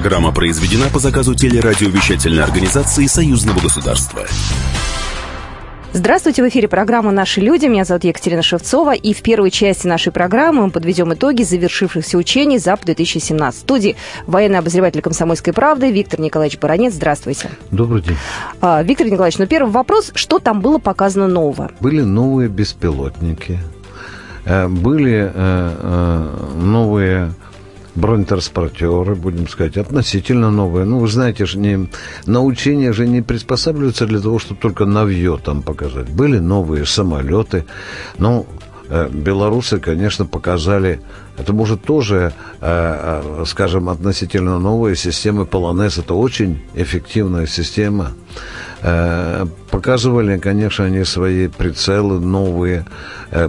Программа произведена по заказу телерадиовещательной организации Союзного государства. Здравствуйте, в эфире программа «Наши люди». Меня зовут Екатерина Шевцова. И в первой части нашей программы мы подведем итоги завершившихся учений ЗАП-2017. В студии военный обозреватель «Комсомольской правды» Виктор Николаевич Баранец. Здравствуйте. Добрый день. А, Виктор Николаевич, ну первый вопрос. Что там было показано нового? Были новые беспилотники, э, были э, э, новые бронетранспортеры, будем сказать, относительно новые. Ну, вы знаете, же не, научения же не приспосабливаются для того, чтобы только навье там показать. Были новые самолеты. Ну, э, белорусы, конечно, показали, это может тоже, э, э, скажем, относительно новые системы Полонез. Это очень эффективная система. Показывали, конечно, они свои прицелы новые,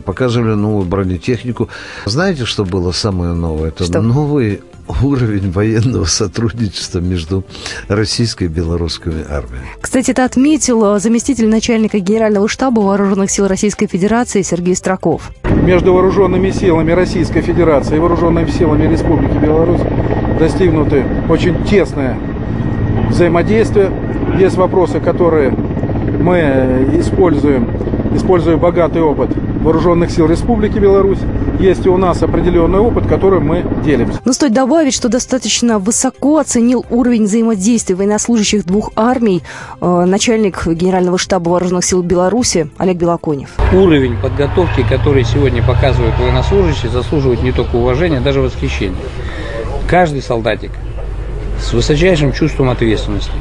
показывали новую бронетехнику. Знаете, что было самое новое? Это что? новый уровень военного сотрудничества между российской и белорусской армией. Кстати, это отметил заместитель начальника Генерального штаба Вооруженных сил Российской Федерации Сергей Строков. Между вооруженными силами Российской Федерации и вооруженными силами Республики Беларусь достигнуты очень тесное взаимодействие. Есть вопросы, которые мы используем, используя богатый опыт вооруженных сил Республики Беларусь. Есть и у нас определенный опыт, которым мы делимся. Но стоит добавить, что достаточно высоко оценил уровень взаимодействия военнослужащих двух армий э, начальник Генерального штаба Вооруженных сил Беларуси Олег Белоконев. Уровень подготовки, который сегодня показывают военнослужащие, заслуживает не только уважения, а даже восхищения. Каждый солдатик с высочайшим чувством ответственности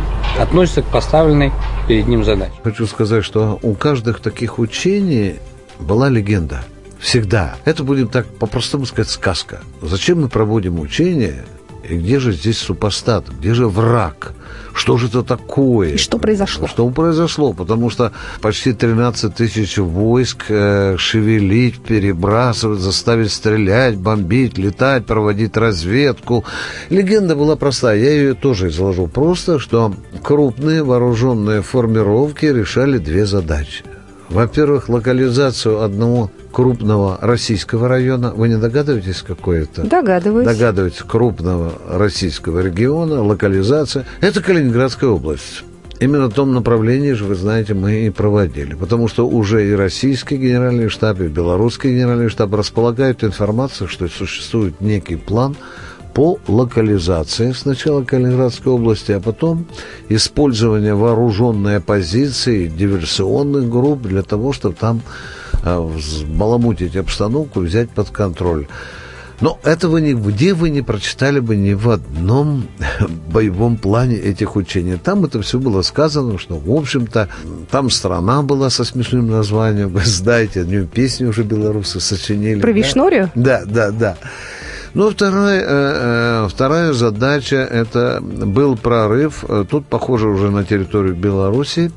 относится к поставленной перед ним задаче. Хочу сказать, что у каждых таких учений была легенда. Всегда. Это будем так по-простому сказать сказка. Зачем мы проводим учения? И где же здесь супостат? Где же враг? Что же это такое? И что произошло? Что произошло? Потому что почти 13 тысяч войск э, шевелить, перебрасывать, заставить стрелять, бомбить, летать, проводить разведку. Легенда была простая, я ее тоже изложу. Просто, что крупные вооруженные формировки решали две задачи. Во-первых, локализацию одного крупного российского района. Вы не догадываетесь, какой это? Догадываюсь. Догадываетесь, крупного российского региона, локализация. Это Калининградская область. Именно в том направлении же, вы знаете, мы и проводили. Потому что уже и российский генеральный штаб, и белорусский генеральный штаб располагают информацией, что существует некий план по локализации сначала Калининградской области, а потом использование вооруженной оппозиции, диверсионных групп для того, чтобы там э, взбаламутить обстановку, взять под контроль. Но этого нигде вы не прочитали бы ни в одном боевом плане этих учений. Там это все было сказано, что, в общем-то, там страна была со смешным названием. Вы знаете, песню уже белорусы сочинили. Про Вишнорию? Да, да, да. Ну, вторая, э, э, вторая задача – это был прорыв, э, тут, похоже, уже на территорию Беларуси,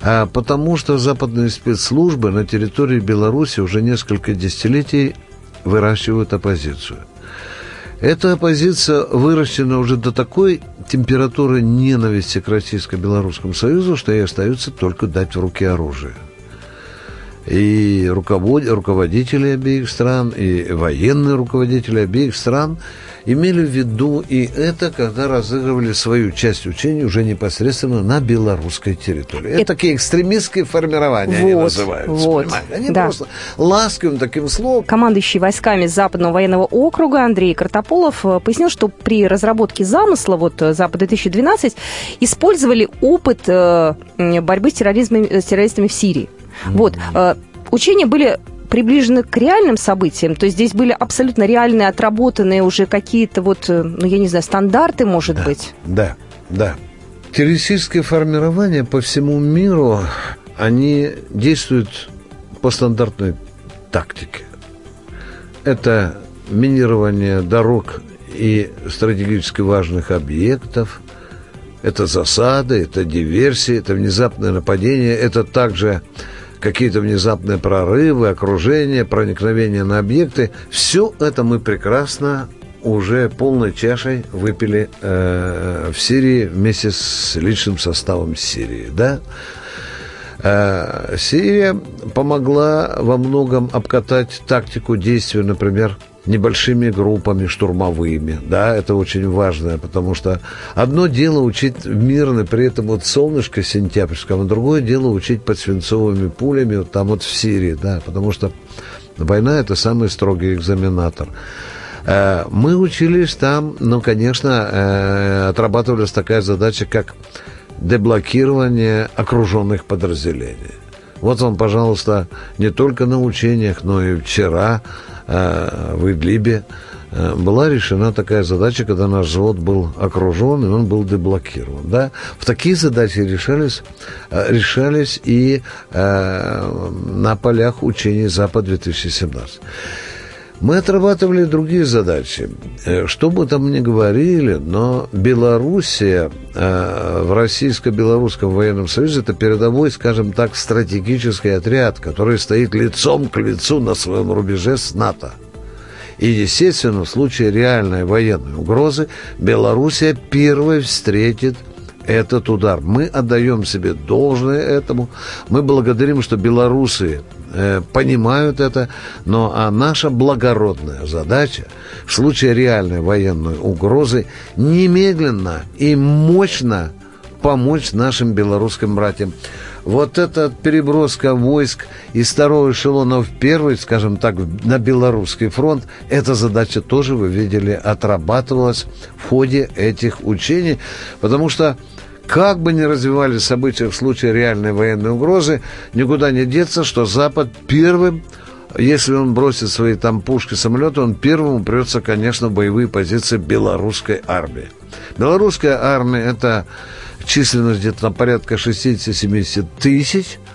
потому что западные спецслужбы на территории Беларуси уже несколько десятилетий выращивают оппозицию. Эта оппозиция выращена уже до такой температуры ненависти к Российско-Белорусскому Союзу, что ей остается только дать в руки оружие – и руководители обеих стран, и военные руководители обеих стран имели в виду и это, когда разыгрывали свою часть учений уже непосредственно на белорусской территории. Это, это такие экстремистские формирования вот, они называются. Вот, Они да. просто ласковым таким словом. Командующий войсками Западного военного округа Андрей Картополов э, пояснил, что при разработке замысла вот э, Запад-2012 использовали опыт э, борьбы с, терроризмом, с террористами в Сирии. Вот. Э, учения были приближены к реальным событиям, то есть здесь были абсолютно реальные, отработанные уже какие-то вот, э, ну, я не знаю, стандарты, может да, быть? Да, да. Террористические формирования по всему миру, они действуют по стандартной тактике. Это минирование дорог и стратегически важных объектов, это засады, это диверсии, это внезапное нападение, это также какие-то внезапные прорывы, окружение, проникновение на объекты. Все это мы прекрасно уже полной чашей выпили э, в Сирии вместе с личным составом Сирии, да? Э, Сирия помогла во многом обкатать тактику действия, например, небольшими группами штурмовыми. Да, это очень важно, потому что одно дело учить мирно, при этом вот солнышко сентябрьское, а другое дело учить под свинцовыми пулями, вот там вот в Сирии, да, потому что война – это самый строгий экзаменатор. Э, мы учились там, ну, конечно, э, отрабатывалась такая задача, как деблокирование окруженных подразделений. Вот вам, пожалуйста, не только на учениях, но и вчера э, в Идлибе э, была решена такая задача, когда наш завод был окружен, и он был деблокирован. Да? В такие задачи решались, э, решались и э, на полях учений Запад-2017. Мы отрабатывали другие задачи. Э, что бы там ни говорили, но Белоруссия э, в Российско-Белорусском военном союзе это передовой, скажем так, стратегический отряд, который стоит лицом к лицу на своем рубеже с НАТО. И, естественно, в случае реальной военной угрозы Белоруссия первой встретит этот удар. Мы отдаем себе должное этому. Мы благодарим, что белорусы Э, понимают это, но а наша благородная задача в случае реальной военной угрозы немедленно и мощно помочь нашим белорусским братьям. Вот эта переброска войск из второго эшелона в первый, скажем так, на белорусский фронт, эта задача тоже, вы видели, отрабатывалась в ходе этих учений, потому что как бы ни развивались события в случае реальной военной угрозы, никуда не деться, что Запад первым если он бросит свои там пушки, самолеты, он первым упрется, конечно, в боевые позиции белорусской армии. Белорусская армия – это численность где-то на порядка 60-70 тысяч –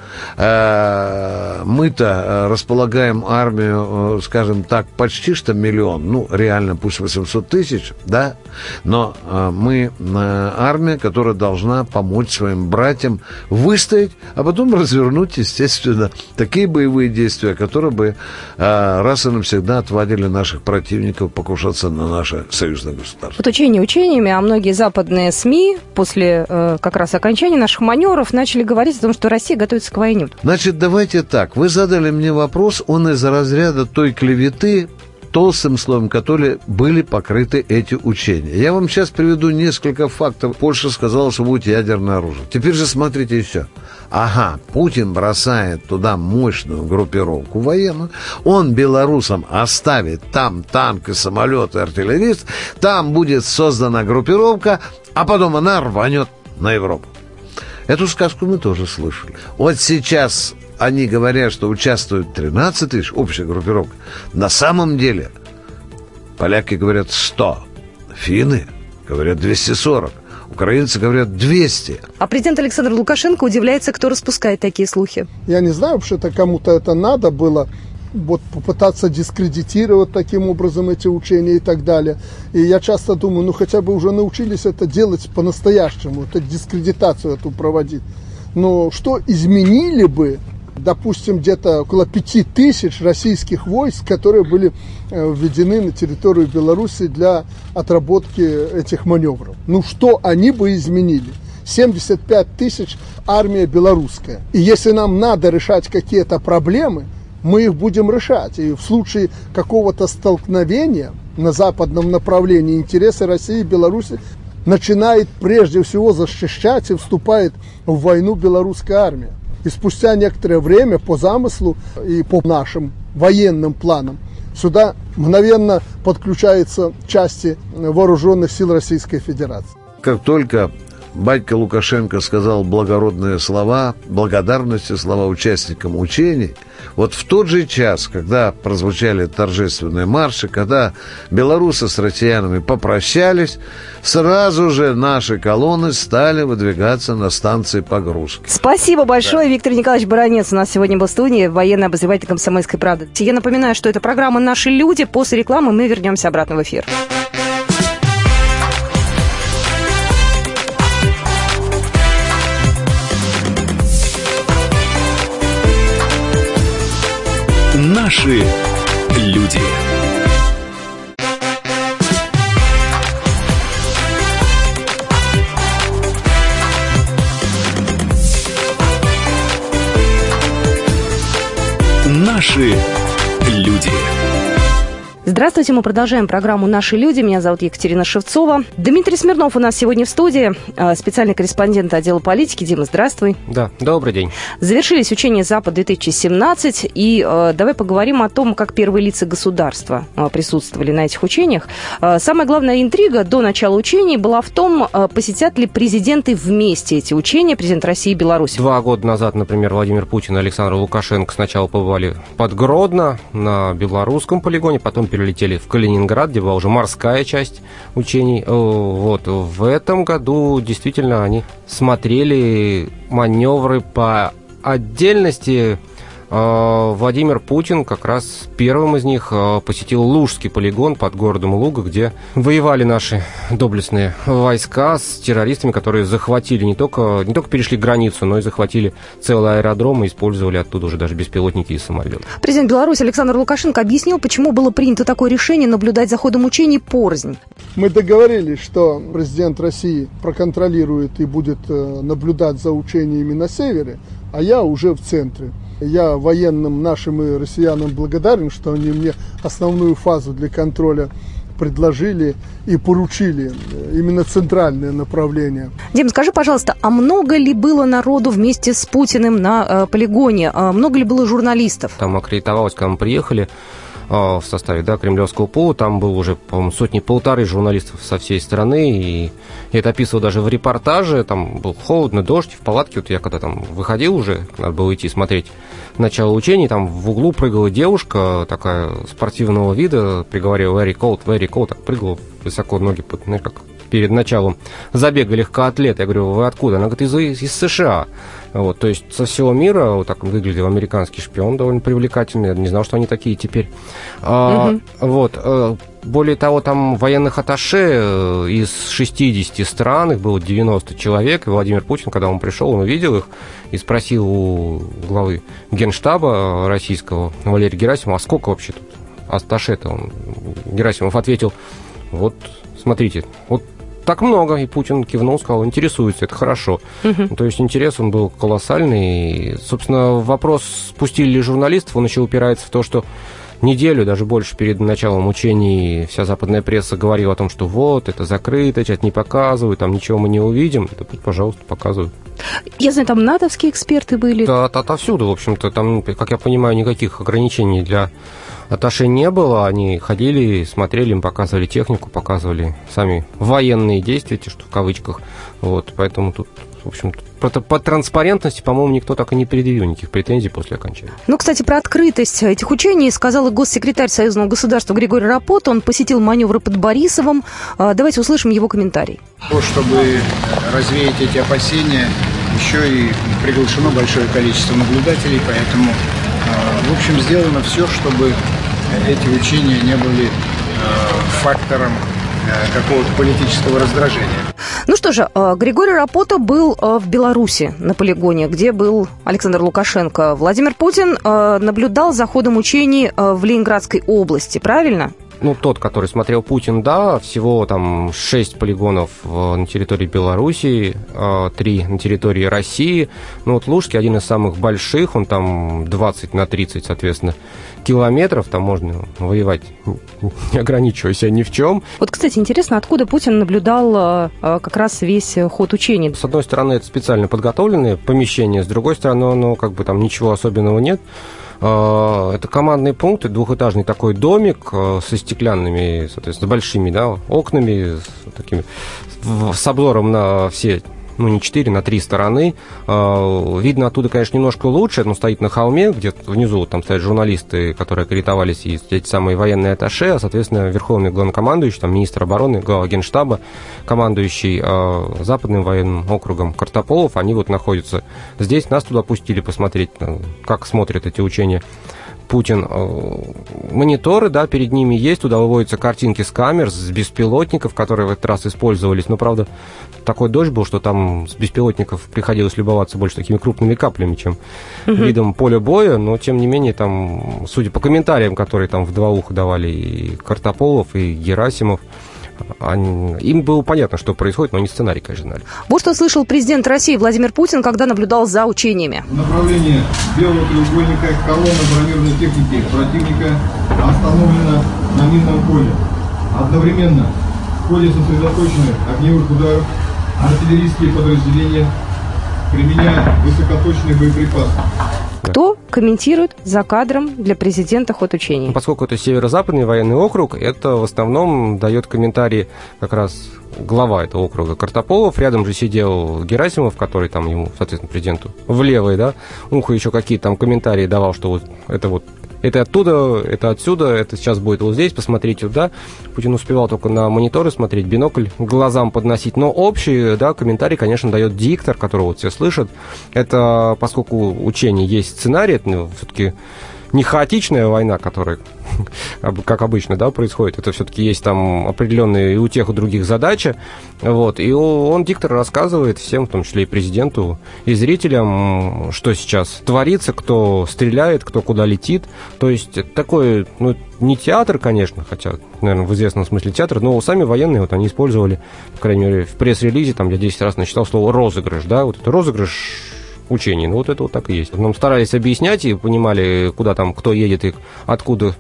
мы-то э, располагаем армию, э, скажем так, почти что миллион, ну, реально пусть 800 тысяч, да, но мы армия, которая должна помочь своим братьям выстоять, а потом развернуть, естественно, такие боевые действия, которые бы раз и навсегда отводили наших противников покушаться на наше союзное государство. Вот учение учениями, а многие западные СМИ после как раз окончания наших маневров начали говорить о том, что Россия готовится к войне. Значит, давайте так. Вы задали мне вопрос, он из разряда той клеветы, толстым слоем которой были покрыты эти учения. Я вам сейчас приведу несколько фактов. Польша сказала, что будет ядерное оружие. Теперь же смотрите еще. Ага, Путин бросает туда мощную группировку военную, он белорусам оставит там танк и самолет и артиллерист, там будет создана группировка, а потом она рванет на Европу. Эту сказку мы тоже слышали. Вот сейчас они говорят, что участвуют 13 тысяч, общая группировка. На самом деле поляки говорят 100, финны говорят 240. Украинцы говорят 200. А президент Александр Лукашенко удивляется, кто распускает такие слухи. Я не знаю, вообще-то кому-то это надо было вот попытаться дискредитировать таким образом эти учения и так далее. И я часто думаю, ну хотя бы уже научились это делать по-настоящему, это дискредитацию эту проводить. Но что изменили бы, допустим, где-то около пяти тысяч российских войск, которые были э, введены на территорию Беларуси для отработки этих маневров? Ну что они бы изменили? 75 тысяч армия белорусская. И если нам надо решать какие-то проблемы, мы их будем решать. И в случае какого-то столкновения на западном направлении интересы России и Беларуси начинает прежде всего защищать и вступает в войну белорусская армия. И спустя некоторое время по замыслу и по нашим военным планам сюда мгновенно подключаются части вооруженных сил Российской Федерации. Как только батька Лукашенко сказал благородные слова, благодарности слова участникам учений. Вот в тот же час, когда прозвучали торжественные марши, когда белорусы с россиянами попрощались, сразу же наши колонны стали выдвигаться на станции погрузки. Спасибо большое, да. Виктор Николаевич Баранец. У нас сегодня был в студии военный обозреватель «Комсомольской правды». Я напоминаю, что это программа «Наши люди». После рекламы мы вернемся обратно в эфир. Наши люди. Здравствуйте, мы продолжаем программу «Наши люди». Меня зовут Екатерина Шевцова. Дмитрий Смирнов у нас сегодня в студии, э, специальный корреспондент отдела политики. Дима, здравствуй. Да, добрый день. Завершились учения «Запад-2017», и э, давай поговорим о том, как первые лица государства э, присутствовали на этих учениях. Э, самая главная интрига до начала учений была в том, э, посетят ли президенты вместе эти учения, президент России и Беларуси. Два года назад, например, Владимир Путин и Александр Лукашенко сначала побывали под Гродно на белорусском полигоне, потом перелетели в Калининград, где была уже морская часть учений. Э, вот. В этом году действительно они смотрели маневры по отдельности Владимир Путин как раз первым из них а, посетил Лужский полигон под городом Луга, где воевали наши доблестные войска с террористами, которые захватили не только, не только перешли границу, но и захватили целый аэродром и использовали оттуда уже даже беспилотники и самолеты. Президент Беларуси Александр Лукашенко объяснил, почему было принято такое решение наблюдать за ходом учений порознь. Мы договорились, что президент России проконтролирует и будет э, наблюдать за учениями на севере, а я уже в центре. Я военным нашим и россиянам благодарен, что они мне основную фазу для контроля предложили и поручили именно центральное направление. Дим, скажи, пожалуйста, а много ли было народу вместе с Путиным на э, полигоне? А много ли было журналистов? Там аккредитовалось, когда мы приехали, в составе да, Кремлевского пола. Там был уже, по-моему, сотни-полторы журналистов со всей страны. И я это описывал даже в репортаже. Там был холодно, дождь. В палатке, вот я когда там выходил уже, надо было идти смотреть начало учений, там в углу прыгала девушка такая спортивного вида, приговорила very cold, very cold, так прыгала высоко ноги, знаешь, как перед началом забега легкоатлет. Я говорю, вы откуда? Она говорит, из, из США. Вот, то есть со всего мира вот так выглядел американский шпион, довольно привлекательный. Я не знал, что они такие теперь. А, угу. Вот. Э, более того, там военных атташе э, из 60 стран, их было 90 человек, и Владимир Путин, когда он пришел, он увидел их и спросил у главы генштаба российского Валерия Герасимова, а сколько вообще тут атташе-то? Он, Герасимов ответил, вот смотрите, вот так много. И Путин кивнул, сказал, интересуется, это хорошо. Угу. То есть интерес он был колоссальный. И, собственно, вопрос, спустили ли журналистов, он еще упирается в то, что неделю, даже больше перед началом учений вся западная пресса говорила о том, что вот, это закрыто, сейчас не показывают, там ничего мы не увидим. Да, пожалуйста, показывают. Я знаю, там натовские эксперты были. Да, отовсюду, в общем-то, там, как я понимаю, никаких ограничений для Аташе не было, они ходили, смотрели, им показывали технику, показывали сами военные действия, те, что в кавычках. Вот, поэтому тут, в общем по, по транспарентности, по-моему, никто так и не предъявил никаких претензий после окончания. Ну, кстати, про открытость этих учений сказал и госсекретарь Союзного государства Григорий Рапот. Он посетил маневры под Борисовым. А, давайте услышим его комментарий. Чтобы развеять эти опасения, еще и приглашено большое количество наблюдателей, поэтому в общем, сделано все, чтобы эти учения не были э, фактором какого-то политического раздражения. Ну что же, э, Григорий Рапота был в Беларуси на полигоне, где был Александр Лукашенко. Владимир Путин наблюдал за ходом учений в Ленинградской области, правильно? Ну, тот, который смотрел Путин, да, всего там 6 полигонов на территории Белоруссии, 3 на территории России. Ну, вот Лужский один из самых больших, он там 20 на 30, соответственно, километров, там можно воевать, не ограничиваясь ни в чем. Вот, кстати, интересно, откуда Путин наблюдал как раз весь ход учений? С одной стороны, это специально подготовленное помещение, с другой стороны, ну, как бы там ничего особенного нет. А, это командные пункты, двухэтажный такой домик а, со стеклянными, соответственно, большими да, окнами, с, такими, с обзором на все ну, не четыре, на три стороны. А, видно оттуда, конечно, немножко лучше, но стоит на холме, где внизу там стоят журналисты, которые аккредитовались, и эти самые военные атташе, а, соответственно, верховный главнокомандующий, там, министр обороны, глава генштаба, командующий э, западным военным округом Картополов, они вот находятся здесь. Нас туда пустили посмотреть, как смотрят эти учения Путин. Э, мониторы, да, перед ними есть, туда выводятся картинки с камер, с беспилотников, которые в этот раз использовались. Но, правда, такой дождь был, что там с беспилотников приходилось любоваться больше такими крупными каплями, чем угу. видом поля боя. Но, тем не менее, там, судя по комментариям, которые там в два уха давали и Картополов, и Герасимов, они, им было понятно, что происходит, но не сценарий, конечно, знали. Вот что слышал президент России Владимир Путин, когда наблюдал за учениями. В направлении белого треугольника колонна бронированной техники противника остановлена на минном поле. Одновременно в ходе сосредоточенных огневых ударов артиллерийские подразделения применяют высокоточные боеприпасы. Кто комментирует за кадром для президента ход учений? Поскольку это северо-западный военный округ, это в основном дает комментарии как раз глава этого округа Картополов. Рядом же сидел Герасимов, который там ему, соответственно, президенту в левой, да, ухо еще какие-то там комментарии давал, что вот это вот это оттуда, это отсюда, это сейчас будет вот здесь, посмотреть туда. Путин успевал только на мониторы смотреть, бинокль глазам подносить. Но общий, да, комментарий, конечно, дает диктор, которого вот все слышат. Это, поскольку учение есть сценарий, это ну, все-таки не хаотичная война, которая, как обычно, да, происходит. Это все-таки есть там определенные и у тех, и у других задачи. Вот. И он, диктор, рассказывает всем, в том числе и президенту, и зрителям, что сейчас творится, кто стреляет, кто куда летит. То есть такой, ну, не театр, конечно, хотя, наверное, в известном смысле театр, но сами военные, вот они использовали, по крайней мере, в пресс-релизе, там я 10 раз начитал слово розыгрыш, да, вот это розыгрыш учений. Ну, вот это вот так и есть. Нам старались объяснять и понимали, куда там кто едет и откуда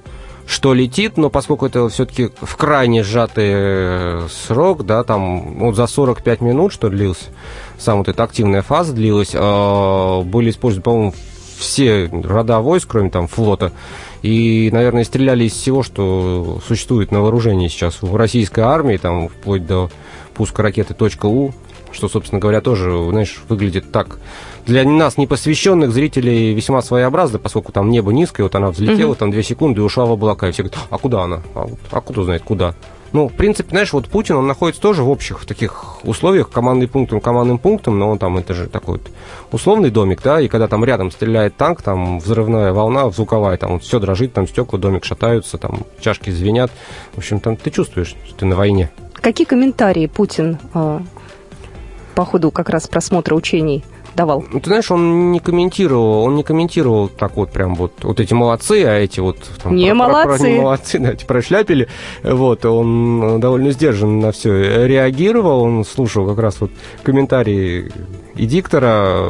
что летит, но поскольку это все-таки в крайне сжатый э, срок, да, там вот за 45 минут, что длился, сам вот эта активная фаза длилась, э, были использованы, по-моему, все рода войск, кроме там флота, и, наверное, стреляли из всего, что существует на вооружении сейчас в российской армии, там, вплоть до пуска ракеты .у, что, собственно говоря, тоже, знаешь, выглядит так для нас непосвященных зрителей весьма своеобразно, поскольку там небо низкое, вот она взлетела, угу. там две секунды и ушла в облака, и все говорят, а куда она? А, а кто знает, куда? Ну, в принципе, знаешь, вот Путин, он находится тоже в общих таких условиях, командный пунктом, командным пунктом, но он там, это же такой вот условный домик, да, и когда там рядом стреляет танк, там взрывная волна звуковая, там вот все дрожит, там стекла, домик шатаются, там чашки звенят. В общем, там ты чувствуешь, что ты на войне. Какие комментарии Путин э, по ходу как раз просмотра учений давал? Ну, ты знаешь, он не комментировал, он не комментировал так вот прям вот, вот эти молодцы, а эти вот... Там, не про, молодцы. Про, про, не молодцы, да, эти прошляпили. Вот, он довольно сдержанно на все реагировал, он слушал как раз вот комментарии и диктора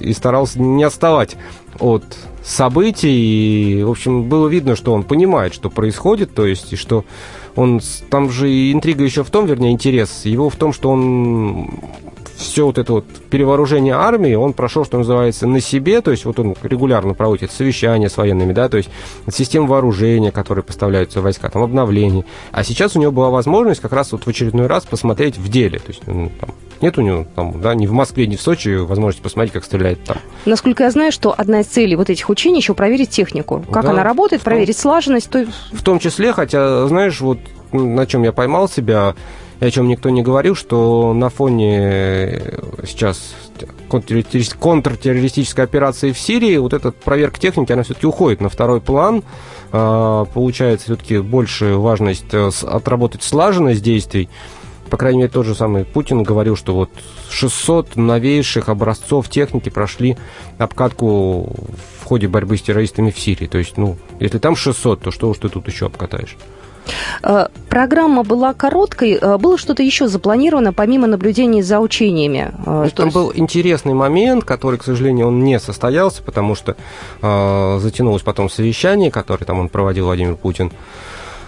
и старался не отставать от событий. И, в общем, было видно, что он понимает, что происходит, то есть, и что он... Там же интрига еще в том, вернее, интерес его в том, что он все вот это вот перевооружение армии он прошел, что называется, на себе, то есть вот он регулярно проводит совещания с военными, да, то есть систем вооружения, которые поставляются в войска, там обновление. А сейчас у него была возможность как раз вот в очередной раз посмотреть в деле, то есть ну, там, нет у него там, да, ни в Москве, ни в Сочи возможности посмотреть, как стреляет там. Насколько я знаю, что одна из целей вот этих учений еще проверить технику, как да, она работает, том, проверить слаженность. То... В том числе, хотя, знаешь, вот на чем я поймал себя, и о чем никто не говорил, что на фоне э, сейчас контртеррористической операции в Сирии вот эта проверка техники, она все-таки уходит на второй план. А, получается все-таки больше важность э, отработать слаженность действий. По крайней мере, тот же самый Путин говорил, что вот 600 новейших образцов техники прошли обкатку в ходе борьбы с террористами в Сирии. То есть, ну, если там 600, то что уж ты тут еще обкатаешь? Э, программа была короткой. Э, было что-то еще запланировано, помимо наблюдений за учениями? Э, там был интересный момент, который, к сожалению, он не состоялся, потому что э, затянулось потом совещание, которое там он проводил, Владимир Путин,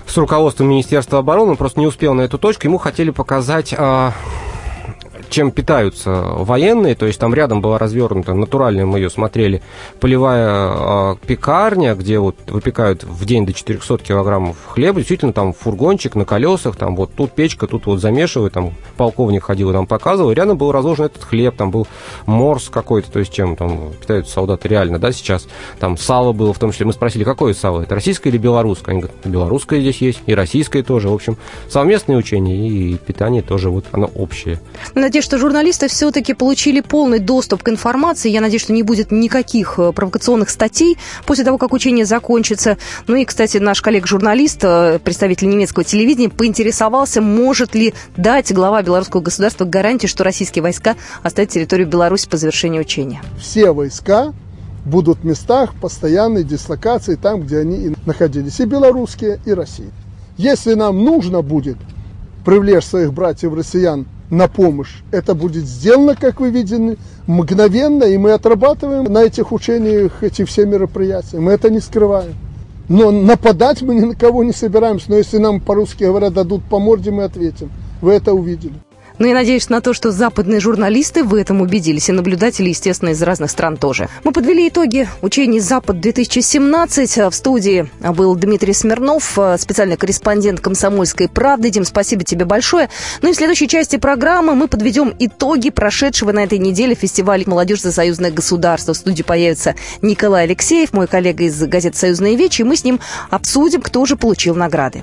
с руководством Министерства обороны. Он просто не успел на эту точку. Ему хотели показать... Э, чем питаются военные, то есть там рядом была развернута, натурально мы ее смотрели, полевая э, пекарня, где вот выпекают в день до 400 килограммов хлеба, действительно там фургончик на колесах, там вот тут печка, тут вот замешивают, там полковник ходил и там показывал, рядом был разложен этот хлеб, там был морс какой-то, то есть чем там питаются солдаты реально, да, сейчас, там сало было в том числе, мы спросили, какое сало, это российское или белорусское? Они говорят, белорусское здесь есть, и российское тоже, в общем, совместные учения и питание тоже вот оно общее. Надеюсь, надеюсь, что журналисты все-таки получили полный доступ к информации. Я надеюсь, что не будет никаких э, провокационных статей после того, как учение закончится. Ну и, кстати, наш коллег-журналист, э, представитель немецкого телевидения, поинтересовался, может ли дать глава белорусского государства гарантию, что российские войска оставят территорию Беларуси по завершении учения. Все войска будут в местах постоянной дислокации, там, где они и находились, и белорусские, и Россия. Если нам нужно будет привлечь своих братьев-россиян на помощь. Это будет сделано, как вы видели, мгновенно, и мы отрабатываем на этих учениях эти все мероприятия. Мы это не скрываем. Но нападать мы ни на кого не собираемся. Но если нам по-русски говорят, дадут по морде, мы ответим. Вы это увидели. Ну и надеюсь на то, что западные журналисты в этом убедились, и наблюдатели, естественно, из разных стран тоже. Мы подвели итоги учений «Запад-2017». В студии был Дмитрий Смирнов, специальный корреспондент «Комсомольской правды». Дим, спасибо тебе большое. Ну и в следующей части программы мы подведем итоги прошедшего на этой неделе фестиваля «Молодежь за союзное государство». В студии появится Николай Алексеев, мой коллега из газеты «Союзные вечи», и мы с ним обсудим, кто же получил награды.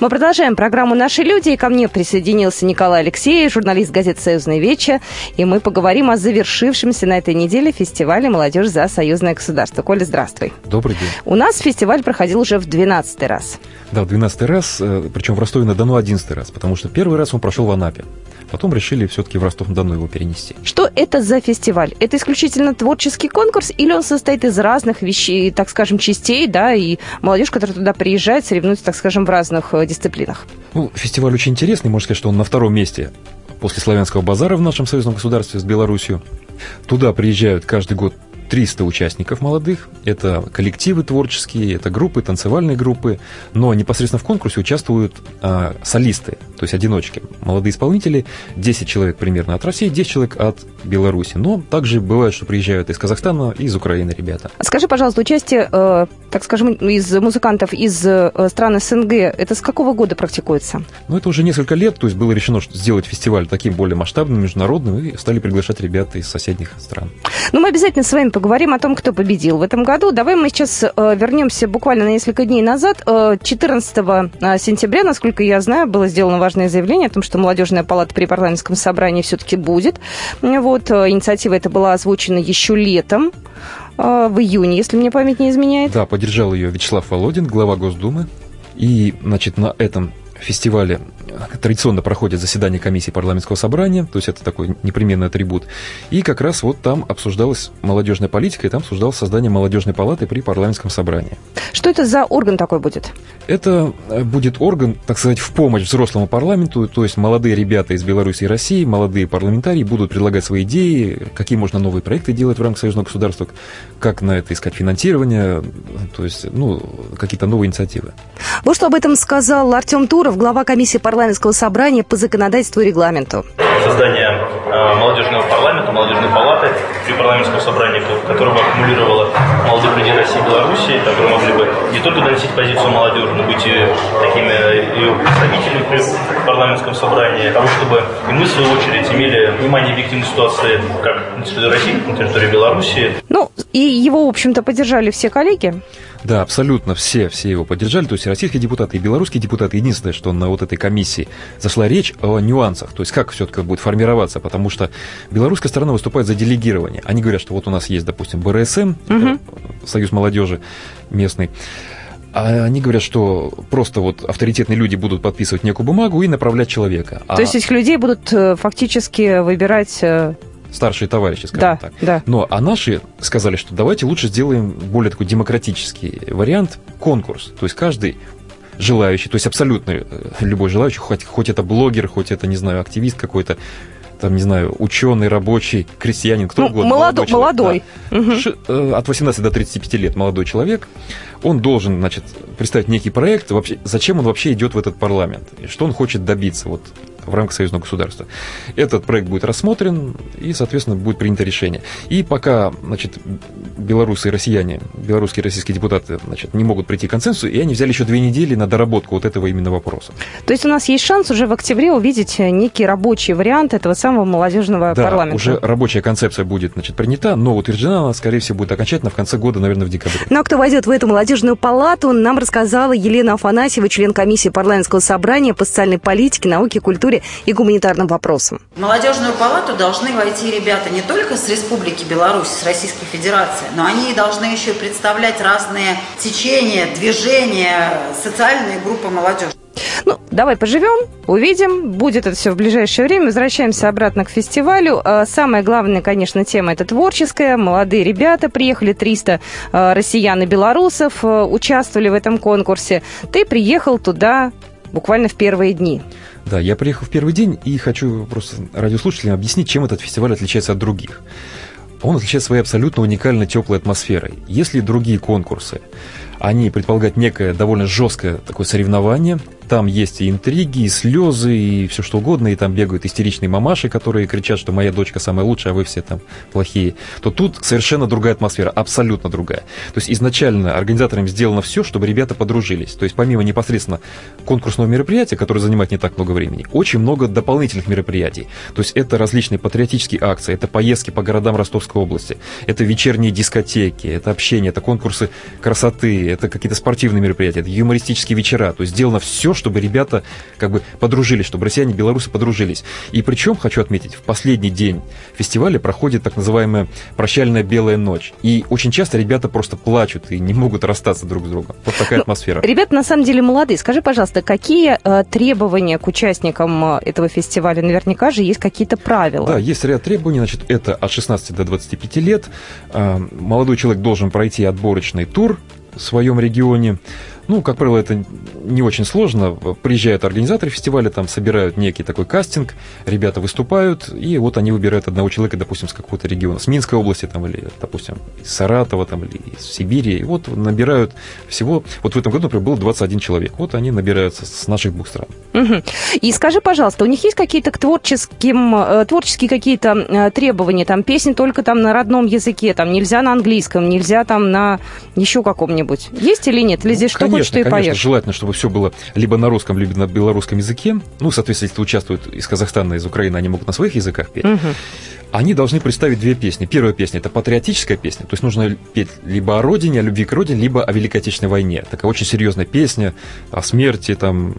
Мы продолжаем программу «Наши люди». И ко мне присоединился Николай Алексеев, журналист газеты «Союзная веча». И мы поговорим о завершившемся на этой неделе фестивале «Молодежь за союзное государство». Коля, здравствуй. Добрый день. У нас фестиваль проходил уже в 12 раз. Да, в 12 раз, э, причем в Ростове-на-Дону 11 раз, потому что первый раз он прошел в Анапе. Потом решили все-таки в Ростов-на-Дону его перенести. Что это за фестиваль? Это исключительно творческий конкурс или он состоит из разных вещей, так скажем, частей, да, и молодежь, которая туда приезжает, соревнуется, так скажем, в разных э, дисциплинах? Ну, фестиваль очень интересный, можно сказать, что он на втором месте после славянского базара в нашем союзном государстве с Беларусью. Туда приезжают каждый год 300 участников молодых. Это коллективы творческие, это группы, танцевальные группы. Но непосредственно в конкурсе участвуют а, солисты, то есть одиночки. Молодые исполнители, 10 человек примерно от России, 10 человек от Беларуси. Но также бывает, что приезжают из Казахстана из Украины ребята. Скажи, пожалуйста, участие, э, так скажем, из музыкантов из э, стран СНГ, это с какого года практикуется? Ну, это уже несколько лет, то есть было решено сделать фестиваль таким более масштабным, международным, и стали приглашать ребят из соседних стран. Ну, мы обязательно с вами поговорим о том, кто победил в этом году. Давай мы сейчас э, вернемся буквально на несколько дней назад. Э, 14 э, сентября, насколько я знаю, было сделано важное заявление о том, что молодежная палата при парламентском собрании все-таки будет. Вот, э, инициатива эта была озвучена еще летом э, в июне, если мне память не изменяет. Да, поддержал ее Вячеслав Володин, глава Госдумы. И, значит, на этом фестивале традиционно проходят заседания комиссии парламентского собрания, то есть это такой непременный атрибут. И как раз вот там обсуждалась молодежная политика, и там обсуждалось создание молодежной палаты при парламентском собрании. Что это за орган такой будет? Это э, будет орган, так сказать, в помощь взрослому парламенту, то есть молодые ребята из Беларуси и России, молодые парламентарии будут предлагать свои идеи, какие можно новые проекты делать в рамках союзного государства, как на это искать финансирование, то есть, ну, какие-то новые инициативы. Вот что об этом сказал Артем Туров, глава комиссии парламентского собрания по законодательству и регламенту. Создание э, молодежного парламента, молодежной палаты при парламентском собрании, которая бы аккумулировала молодых людей России и Беларуси, которые могли бы не только доносить позицию молодежи, но быть и такими ее представителями при парламентском собрании, того, чтобы и мы, в свою очередь, имели внимание объективной ситуации как на территории России, на территории Беларуси. Ну, и его, в общем-то, поддержали все коллеги. Да, абсолютно все, все его поддержали, то есть и российские депутаты, и белорусские депутаты. Единственное, что на вот этой комиссии зашла речь о нюансах, то есть как все-таки будет формироваться, потому что белорусская сторона выступает за делегирование. Они говорят, что вот у нас есть, допустим, БРСМ, угу. Союз молодежи местный, а они говорят, что просто вот авторитетные люди будут подписывать некую бумагу и направлять человека. То а... есть этих людей будут э, фактически выбирать э, старшие товарищи, скажем да, так. Да. Но а наши сказали, что давайте лучше сделаем более такой демократический вариант, конкурс. То есть каждый желающий, то есть абсолютно э, любой желающий, хоть, хоть это блогер, хоть это, не знаю, активист какой-то, там, не знаю, ученый, рабочий, крестьянин, кто ну, угодно. Молодой. молодой. Да. Угу. От 18 до 35 лет молодой человек, он должен, значит, представить некий проект, вообще, зачем он вообще идет в этот парламент, и что он хочет добиться вот в рамках союзного государства. Этот проект будет рассмотрен, и, соответственно, будет принято решение. И пока, значит, белорусы и россияне, белорусские и российские депутаты, значит, не могут прийти к консенсусу, и они взяли еще две недели на доработку вот этого именно вопроса. То есть у нас есть шанс уже в октябре увидеть некий рабочий вариант этого самого молодежного да, парламента. уже рабочая концепция будет, значит, принята, но утверждена она, скорее всего, будет окончательно в конце года, наверное, в декабре. Ну а кто войдет в эту молодежную палату, нам рассказала Елена Афанасьева, член комиссии парламентского собрания по социальной политике, науке, культуре культуре и гуманитарным вопросам. В молодежную палату должны войти ребята не только с Республики Беларусь, с Российской Федерации, но они должны еще представлять разные течения, движения, социальные группы молодежи. Ну, давай поживем, увидим. Будет это все в ближайшее время. Возвращаемся обратно к фестивалю. А, самая главная, конечно, тема это творческая. Молодые ребята приехали, 300 а, россиян и белорусов а, участвовали в этом конкурсе. Ты приехал туда буквально в первые дни. Да, я приехал в первый день и хочу просто радиослушателям объяснить, чем этот фестиваль отличается от других. Он отличается своей абсолютно уникальной теплой атмосферой. Если другие конкурсы, они предполагают некое довольно жесткое такое соревнование, там есть и интриги, и слезы, и все что угодно, и там бегают истеричные мамаши, которые кричат, что моя дочка самая лучшая, а вы все там плохие, то тут совершенно другая атмосфера, абсолютно другая. То есть изначально организаторами сделано все, чтобы ребята подружились. То есть помимо непосредственно конкурсного мероприятия, которое занимает не так много времени, очень много дополнительных мероприятий. То есть это различные патриотические акции, это поездки по городам Ростовской области, это вечерние дискотеки, это общение, это конкурсы красоты, это какие-то спортивные мероприятия, это юмористические вечера. То есть сделано все, чтобы ребята как бы подружились, чтобы россияне и белорусы подружились. И причем, хочу отметить, в последний день фестиваля проходит так называемая прощальная белая ночь. И очень часто ребята просто плачут и не могут расстаться друг с другом. Вот такая ну, атмосфера. Ребята на самом деле молодые. Скажи, пожалуйста, какие э, требования к участникам э, этого фестиваля? Наверняка же есть какие-то правила. Да, есть ряд требований. Значит, это от 16 до 25 лет. Э, молодой человек должен пройти отборочный тур своем регионе. Ну, как правило, это не очень сложно. Приезжают организаторы фестиваля, там собирают некий такой кастинг, ребята выступают, и вот они выбирают одного человека, допустим, с какого-то региона, с Минской области, там, или, допустим, из Саратова, там, или из Сибири. И вот набирают всего... Вот в этом году, например, было 21 человек. Вот они набираются с наших двух стран. Угу. И скажи, пожалуйста, у них есть какие-то к творческим, э, творческие какие-то э, требования? Там песни только там на родном языке, там нельзя на английском, нельзя там на еще каком-нибудь. Есть или нет? Или здесь ну, что конечно, что и конечно, поешь. желательно, чтобы все было либо на русском, либо на белорусском языке. Ну, соответственно, если участвуют из Казахстана, из Украины, они могут на своих языках петь. Угу. Они должны представить две песни. Первая песня – это патриотическая песня, то есть нужно петь либо о родине, о любви к родине, либо о Великой Отечественной войне. Такая очень серьезная песня о смерти, там,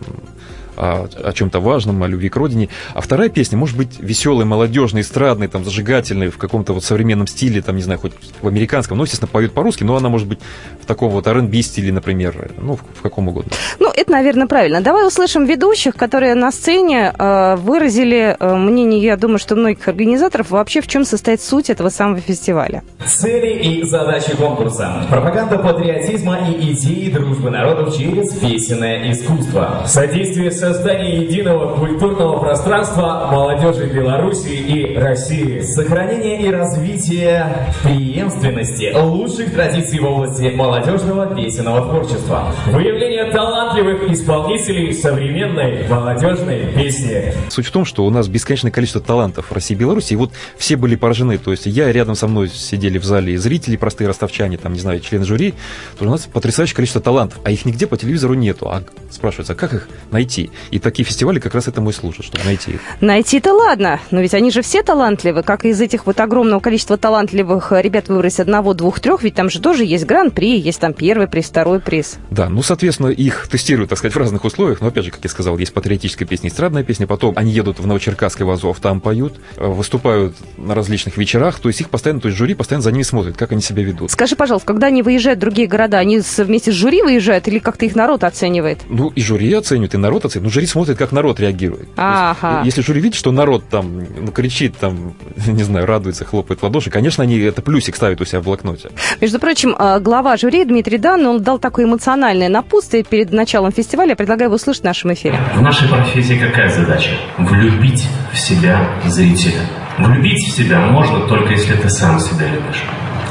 о, о чем-то важном, о любви к родине. А вторая песня может быть веселой, молодежной, эстрадной, там, зажигательной, в каком-то вот современном стиле, там, не знаю, хоть в американском, ну, естественно, поют по-русски, но она может быть в таком вот R&B стиле, например, ну, в, в каком угодно. Ну, это, наверное, правильно. Давай услышим ведущих, которые на сцене э, выразили э, мнение, я думаю, что многих организаторов, вообще в чем состоит суть этого самого фестиваля. Цели и задачи конкурса. Пропаганда патриотизма и идеи дружбы народов через песенное искусство. Содействие с создание единого культурного пространства молодежи Беларуси и России, сохранение и развитие преемственности лучших традиций в области молодежного песенного творчества, выявление талантливых исполнителей современной молодежной песни. Суть в том, что у нас бесконечное количество талантов в России и Беларуси, и вот все были поражены, то есть я рядом со мной сидели в зале и зрители, простые ростовчане, там, не знаю, члены жюри, то у нас потрясающее количество талантов, а их нигде по телевизору нету, а спрашивается, как их найти? И такие фестивали как раз этому и служат, чтобы найти их. Найти-то ладно, но ведь они же все талантливы. Как из этих вот огромного количества талантливых ребят выбрать одного, двух, трех, ведь там же тоже есть гран-при, есть там первый приз, второй приз. Да, ну, соответственно, их тестируют, так сказать, в разных условиях. Но, опять же, как я сказал, есть патриотическая песня, эстрадная песня. Потом они едут в Новочеркасск и в Азов, там поют, э, выступают на различных вечерах. То есть их постоянно, то есть жюри постоянно за ними смотрит, как они себя ведут. Скажи, пожалуйста, когда они выезжают в другие города, они вместе с жюри выезжают или как-то их народ оценивает? Ну, и жюри оценивает, и народ оценивает. Ну, жюри смотрит, как народ реагирует. Ага. Есть, если жюри видит, что народ там ну, кричит, там, не знаю, радуется, хлопает в ладоши, конечно, они это плюсик ставят у себя в блокноте. Между прочим, а, глава жюри Дмитрий Дан, он дал такое эмоциональное напутствие перед началом фестиваля. Я предлагаю его услышать в нашем эфире. В нашей профессии какая задача? Влюбить в себя зрителя. Влюбить в себя можно только если ты сам себя любишь.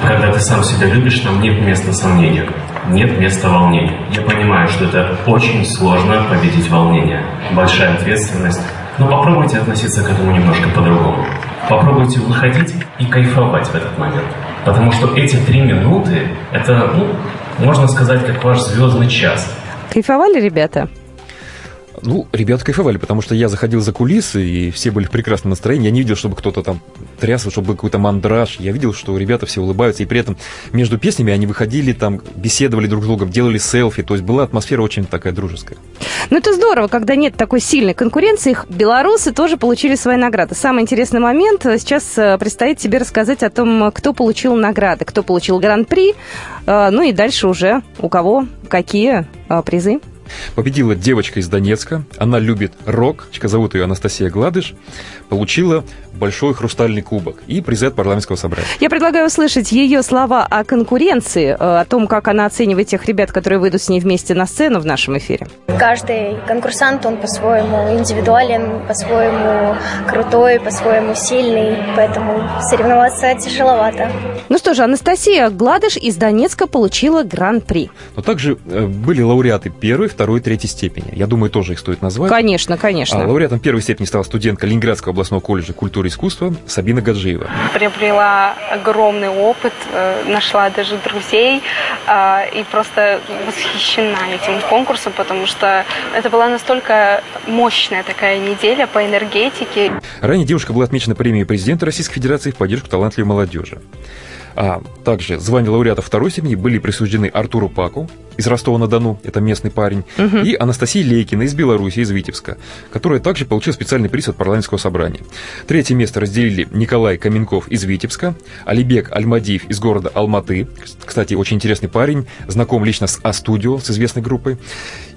Когда ты сам себя любишь, там нет места сомнению нет места волнению. Я понимаю, что это очень сложно победить волнение. Большая ответственность. Но попробуйте относиться к этому немножко по-другому. Попробуйте выходить и кайфовать в этот момент. Потому что эти три минуты, это, ну, можно сказать, как ваш звездный час. Кайфовали ребята? Ну, ребята кайфовали, потому что я заходил за кулисы, и все были в прекрасном настроении. Я не видел, чтобы кто-то там тряс, чтобы какой-то мандраж. Я видел, что ребята все улыбаются, и при этом между песнями они выходили там, беседовали друг с другом, делали селфи. То есть была атмосфера очень такая дружеская. Ну, это здорово, когда нет такой сильной конкуренции. Белорусы тоже получили свои награды. Самый интересный момент. Сейчас э, предстоит тебе рассказать о том, кто получил награды, кто получил гран-при. Э, ну и дальше уже у кого какие э, призы. Победила девочка из Донецка. Она любит рок. Зовут ее Анастасия Гладыш. Получила большой хрустальный кубок и призы от парламентского собрания. Я предлагаю услышать ее слова о конкуренции, э, о том, как она оценивает тех ребят, которые выйдут с ней вместе на сцену в нашем эфире. Каждый конкурсант, он по-своему индивидуален, по-своему крутой, по-своему сильный, поэтому соревноваться тяжеловато. Ну что же, Анастасия Гладыш из Донецка получила гран-при. Но также э, были лауреаты первой, второй, третьей степени. Я думаю, тоже их стоит назвать. Конечно, конечно. А, лауреатом первой степени стала студентка Ленинградского областного колледжа культуры и искусства Сабина Гаджиева. Приобрела огромный опыт, э, нашла даже друзей э, и просто восхищена этим конкурсом, потому что это была настолько мощная такая неделя по энергетике. Ранее девушка была отмечена премией президента Российской Федерации в поддержку талантливой молодежи. А также звания лауреата второй степени были присуждены Артуру Паку из Ростова-на-Дону, это местный парень, угу. и Анастасии Лейкина из Беларуси, из Витебска, которая также получила специальный приз от парламентского собрания. Третье место разделили Николай Каменков из Витебска, Алибек Альмадиев из города Алматы, кстати, очень интересный парень, знаком лично с А-студио, с известной группой,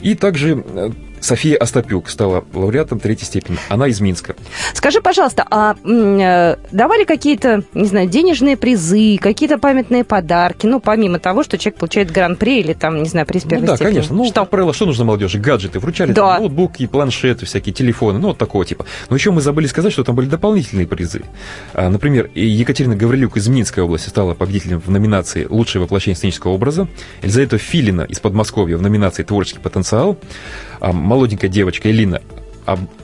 и также э, София Остапюк стала лауреатом третьей степени. Она из Минска. Скажи, пожалуйста, а э, давали какие-то, не знаю, денежные призы, какие-то памятные подарки, ну, помимо того, что человек получает гран-при или там, не знаю, приз первой ну, да, степени? конечно. Ну, что? как правило, что нужно молодежи? Гаджеты. Вручали да. там, ноутбуки, планшеты, всякие телефоны, ну, вот такого типа. Но еще мы забыли сказать, что там были дополнительные призы. А, например, Екатерина Гаврилюк из Минской области стала победителем в номинации «Лучшее воплощение сценического образа», Елизавета Филина из Подмосковья в номинации «Творческий потенциал», а, молоденькая девочка Элина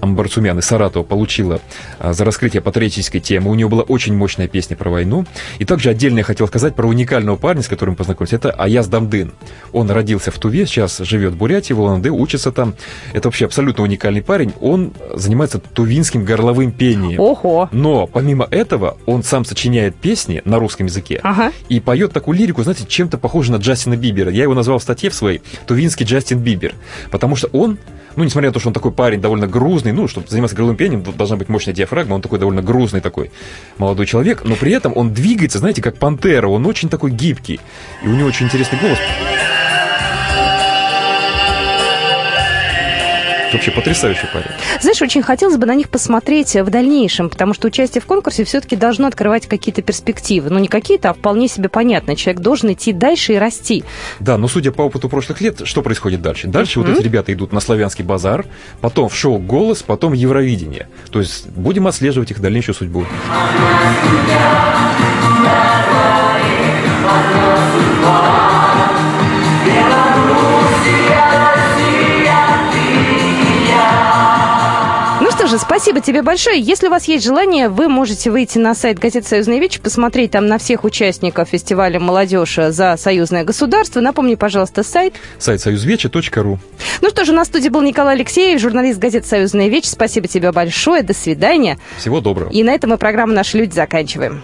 Амбарцумян из Саратова получила а, за раскрытие патриотической темы. У нее была очень мощная песня про войну. И также отдельно я хотел сказать про уникального парня, с которым познакомился. Это Аяз Дамдын. Он родился в Туве, сейчас живет в Бурятии, в улан учится там. Это вообще абсолютно уникальный парень. Он занимается тувинским горловым пением. Ого! Но помимо этого он сам сочиняет песни на русском языке ага. и поет такую лирику, знаете, чем-то похоже на Джастина Бибера. Я его назвал в статье в своей «Тувинский Джастин Бибер», потому что он ну, несмотря на то, что он такой парень довольно грузный, ну, чтобы заниматься горловым пением, должна быть мощная диафрагма, он такой довольно грузный такой молодой человек, но при этом он двигается, знаете, как пантера, он очень такой гибкий, и у него очень интересный голос. Вообще потрясающий парень. Знаешь, очень хотелось бы на них посмотреть в дальнейшем, потому что участие в конкурсе все-таки должно открывать какие-то перспективы. Ну, не какие-то, а вполне себе понятно. Человек должен идти дальше и расти. Да, но судя по опыту прошлых лет, что происходит дальше? Дальше mm-hmm. вот эти ребята идут на славянский базар, потом в шоу «Голос», потом Евровидение. То есть будем отслеживать их дальнейшую судьбу. Же, спасибо тебе большое. Если у вас есть желание, вы можете выйти на сайт газеты «Союзная вечь», посмотреть там на всех участников фестиваля «Молодежь за союзное государство». Напомни, пожалуйста, сайт. Сайт союзвечи.ру. Ну что же, на студии был Николай Алексеев, журналист газеты «Союзная вечь». Спасибо тебе большое. До свидания. Всего доброго. И на этом мы программу «Наши люди» заканчиваем.